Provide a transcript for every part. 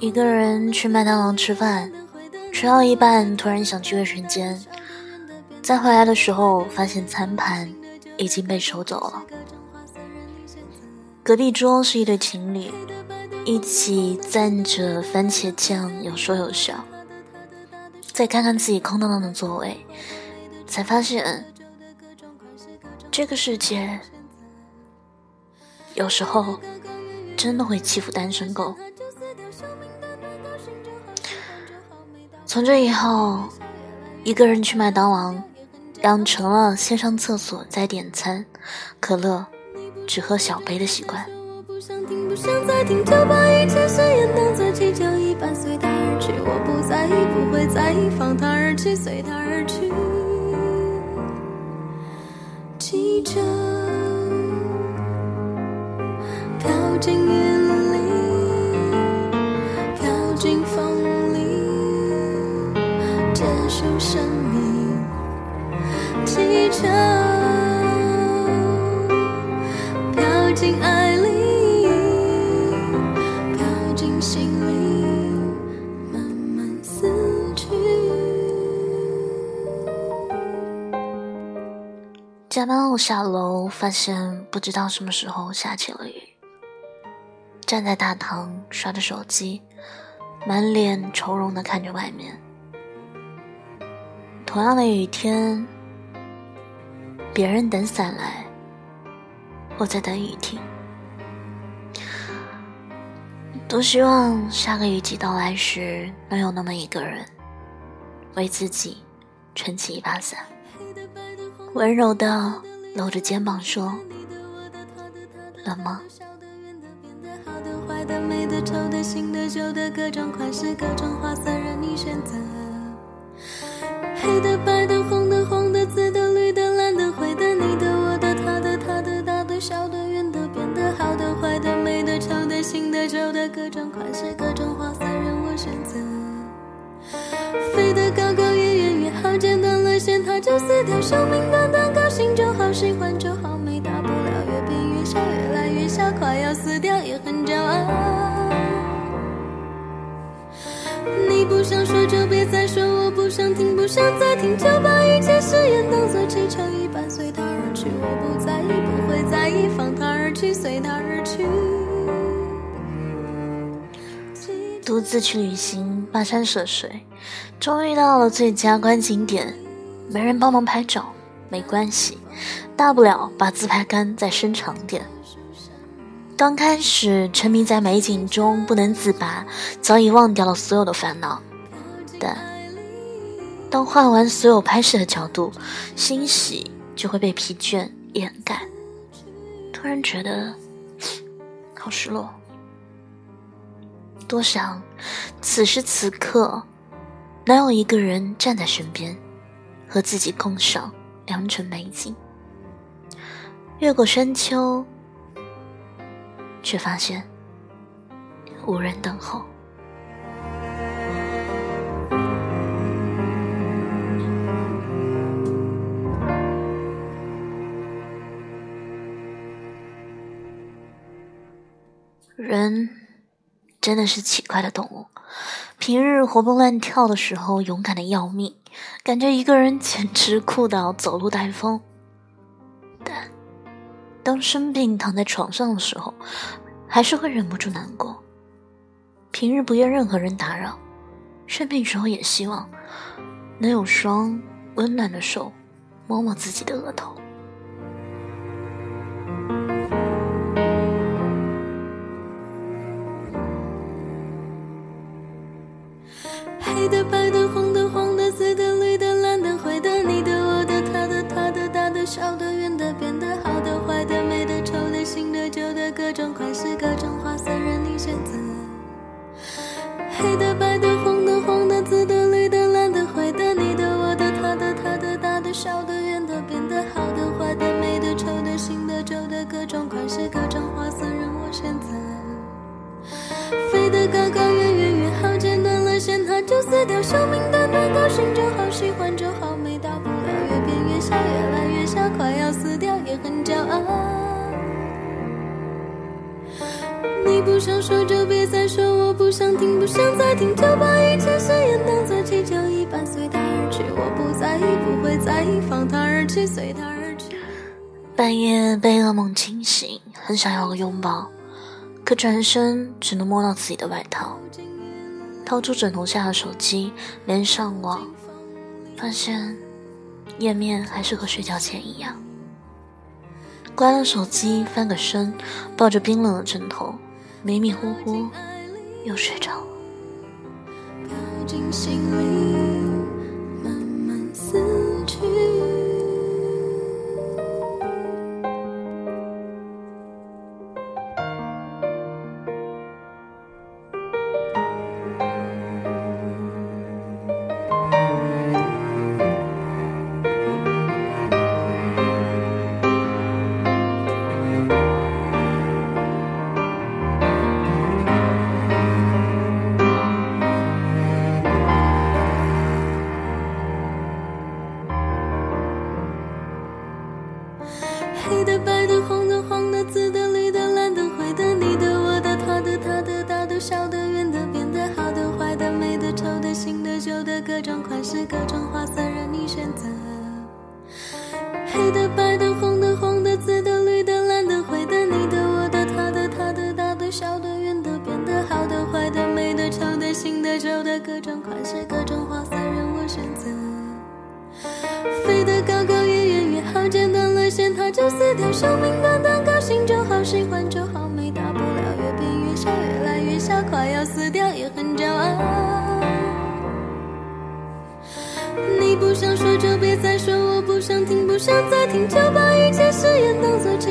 一个人去麦当劳吃饭，吃到一半突然想去卫生间，再回来的时候发现餐盘已经被收走了。隔壁桌是一对情侣，一起蘸着番茄酱，有说有笑。再看看自己空荡荡的座位，才发现这个世界有时候真的会欺负单身狗。从这以后，一个人去麦当劳，养成了先上厕所再点餐，可乐只喝小杯的习惯。守生命，记着飘进爱里，飘进心里，慢慢死去加班后下楼，发现不知道什么时候下起了雨。站在大堂刷着手机，满脸愁容的看着外面。同样的雨天，别人等伞来，我在等雨停。多希望下个雨季到来时，能有那么一个人，为自己撑起一把伞。温柔的搂着肩膀说：“冷吗？”黑的、白的、红的、黄的、紫的、绿的、蓝的、灰的，你的、我的、他的、他的、大的、小的、圆的、扁的、好的、坏的、美的、丑的、新的、旧的，各种款式、各种花色，任我选择。飞得高高，越远越好，剪断了线，它就撕掉。生命短短，高兴就好，喜欢就好，没大不了。越变越小，越来越小，快要死想听，不想再听，就把一切誓言当作气球一般随它而去。我不在意，不会在意，放它而去，随它而去。独自去旅行，跋山涉水，终于到了最佳观景点，没人帮忙拍照，没关系，大不了把自拍杆再伸长点。刚开始沉迷在美景中不能自拔，早已忘掉了所有的烦恼。但当换完所有拍摄的角度，欣喜就会被疲倦掩盖。突然觉得好失落。多想，此时此刻，能有一个人站在身边，和自己共赏良辰美景。越过山丘，却发现无人等候。人。真的是奇怪的动物，平日活蹦乱跳的时候勇敢的要命，感觉一个人简直酷到走路带风。但当生病躺在床上的时候，还是会忍不住难过。平日不愿任何人打扰，生病时候也希望能有双温暖的手摸摸自己的额头。的、白的、红的、黄的、紫的、绿的、蓝的、灰的，你的、我的、他的、他的、大的、小的、圆的、扁的、好的、坏的、美的、丑的、新的、旧的，各种款式、各种花色，任你选择。就死掉。生命短短，高兴就好，喜欢就好，没大不了。越变越小，越来越小，快要死掉，也很骄傲。你不想说就别再说，我不想。想听，不想再听，就把一切誓言当作气球一般随它而去。我不在意，不会在意，放它而去，随它而去。半夜被噩梦惊醒，很想要个拥抱，可转身只能摸到自己的外套。掏出枕头下的手机，连上网，发现页面还是和睡觉前一样。关了手机，翻个身，抱着冰冷的枕头，迷迷糊糊又睡着了。是各种花色任你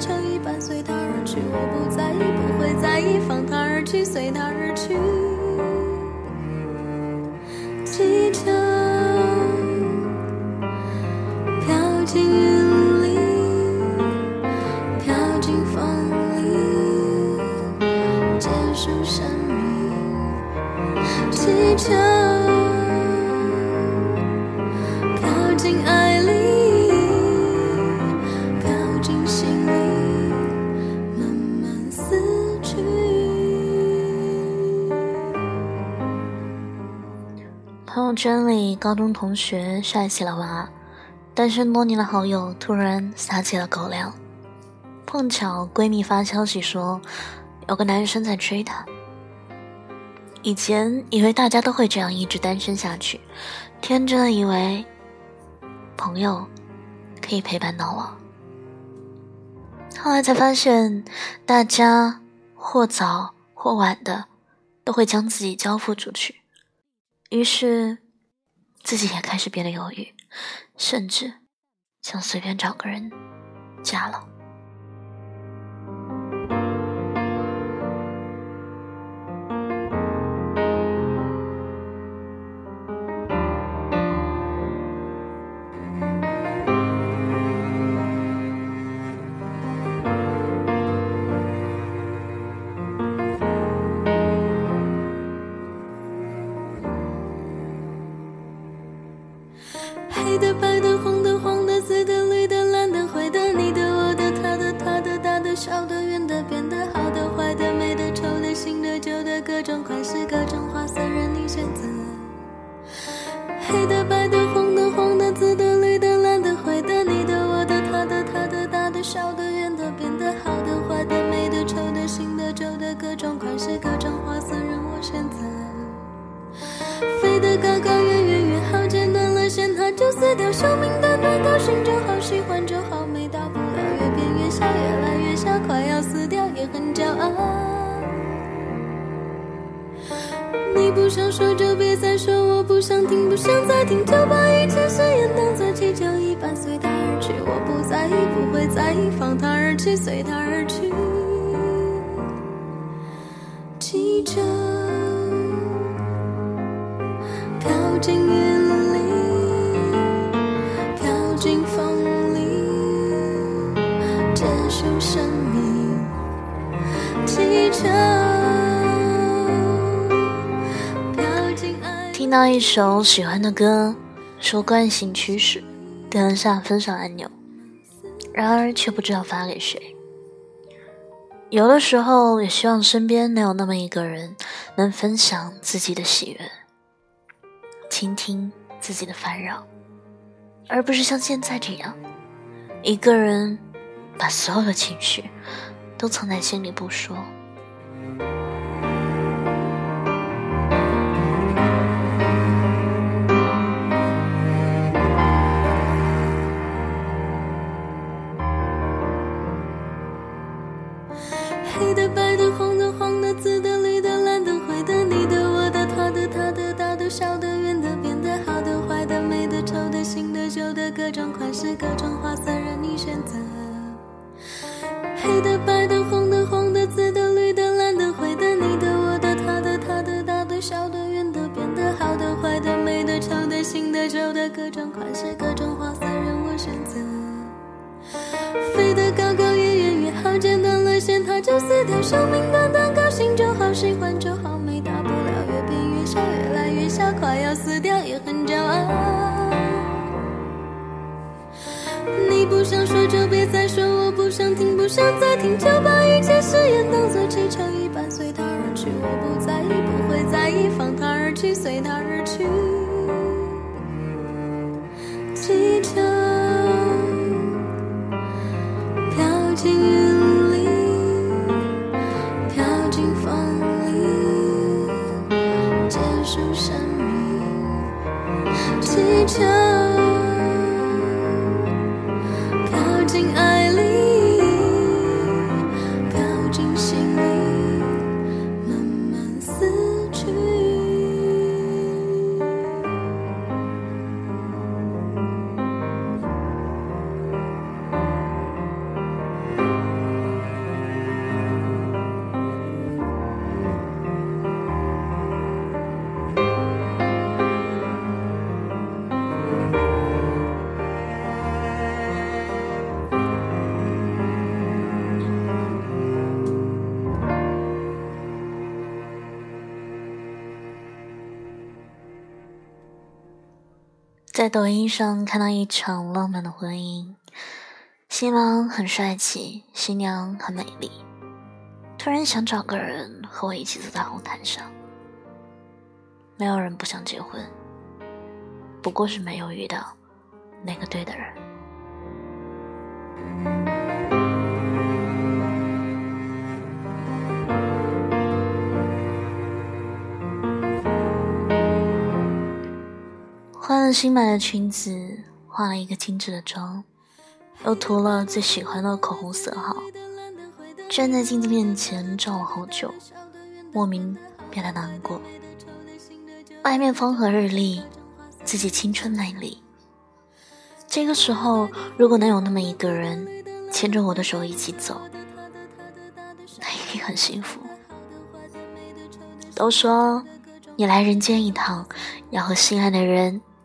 成一半随他而去，我不在意，不会在意，放他而去，随他而友圈里，高中同学晒起了娃，单身多年的好友突然撒起了狗粮。碰巧闺蜜发消息说，有个男生在追她。以前以为大家都会这样一直单身下去，天真的以为朋友可以陪伴到老。后来才发现，大家或早或晚的都会将自己交付出去。于是，自己也开始变得犹豫，甚至想随便找个人嫁了。少的、远的、变的、好的、坏的、美的、丑的、新的、旧的，各种款式、各种花色，任我选择。飞得高高、越远越好，剪断了线它就死掉。生命短短，高兴就好，喜欢就好，没大不了。越变越小，越来越小，快要死掉，也很骄傲。你不想说就别再说，我不想听不想再听，就把一切誓言当作气球一般随它。在意，不会在意，放他而去，随他而去。听到一首喜欢的歌，说惯性驱使，点一下分享按钮，然而却不知道发给谁。有的时候也希望身边能有那么一个人，能分享自己的喜悦，倾听自己的烦扰，而不是像现在这样，一个人把所有的情绪都藏在心里不说。撕掉，生命短短，高兴就好，喜欢就好，没大不了，越变越小，越来越小，快要死掉也很骄傲。你不想说就别再说，我不想听，不想再听，就把一切誓言当作气球一般随它而去，我不在意，不会在意，放它而去，随它而去。一场靠近爱在抖音上看到一场浪漫的婚姻，新郎很帅气，新娘很美丽。突然想找个人和我一起坐在红毯上。没有人不想结婚，不过是没有遇到那个对的人。了新买的裙子，化了一个精致的妆，又涂了最喜欢的口红色号，站在镜子面前照了好久，莫名变得难过。外面风和日丽，自己青春美丽。这个时候，如果能有那么一个人牵着我的手一起走，那一定很幸福。都说你来人间一趟，要和心爱的人。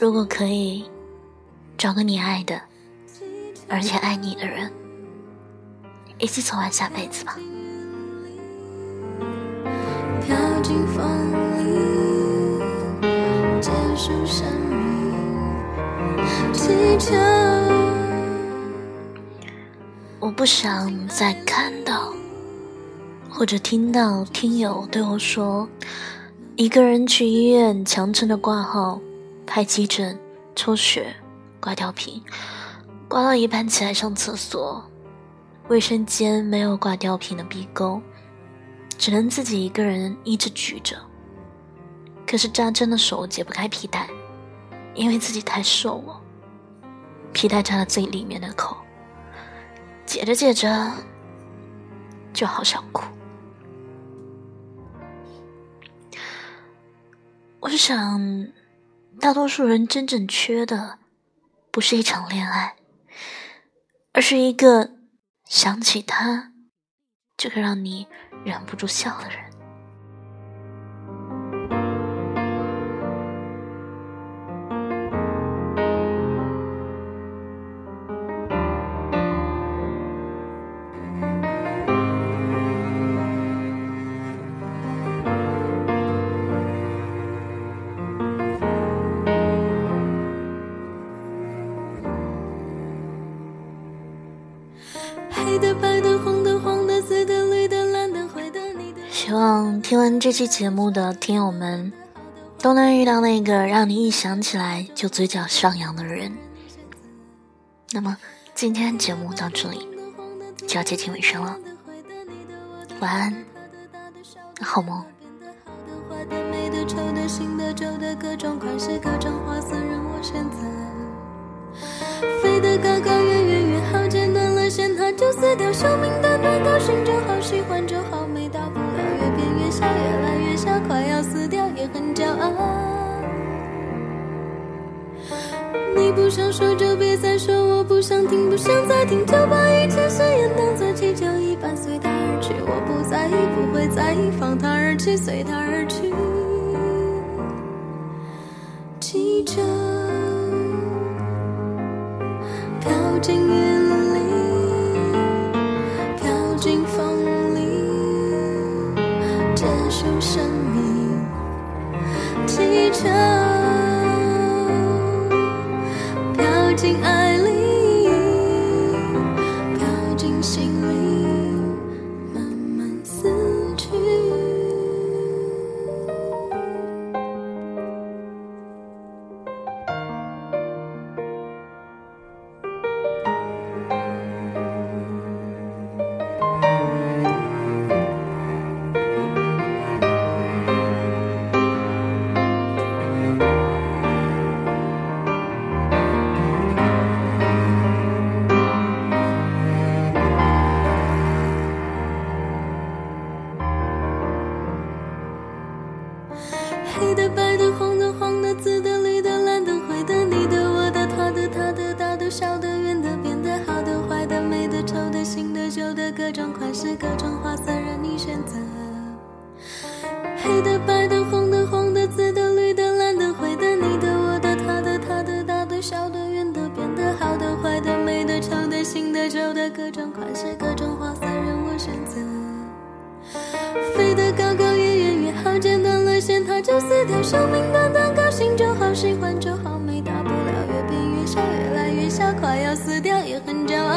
如果可以，找个你爱的，而且爱你的人，一起走完下辈子吧。飘进风里，结束生命，祈求。我不想再看到或者听到听友对我说，一个人去医院强撑的挂号、拍急诊、抽血、挂吊瓶，挂到一半起来上厕所，卫生间没有挂吊瓶的鼻沟，只能自己一个人一直举着。可是扎针的手解不开皮带，因为自己太瘦了，皮带扎了最里面的口。解着解着，就好想哭。我想，大多数人真正缺的，不是一场恋爱，而是一个想起他，就会让你忍不住笑的人。这期节目的听友们，都能遇到那个让你一想起来就嘴角上扬的人。那么，今天节目到这里就要接近尾声了，晚安，好梦。飞得高高，越远越好，剪断了线它就死掉。生命不想说就别再说，我不想听，不想再听，就把一切誓言当作气球一般随它而去，我不在意，不会在意，放它而去，随它而去。祈求飘进云里，飘进风里，结束生命。飘要死掉也很骄傲。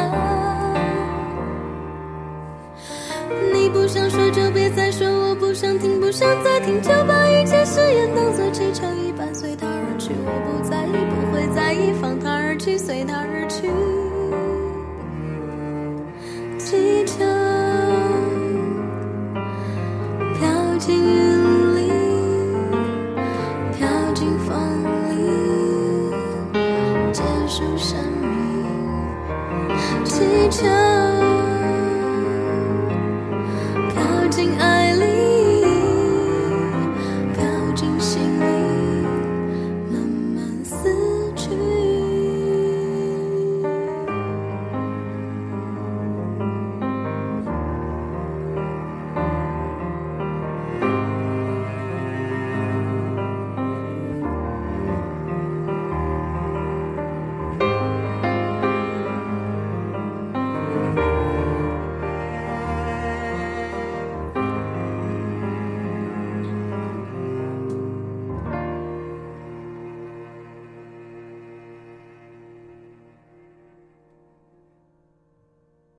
你不想说就别再说，我不想听，不想再听，就把一切誓言当作气球一般随它而去，我不在意，不会在意，放它而去，随它而去。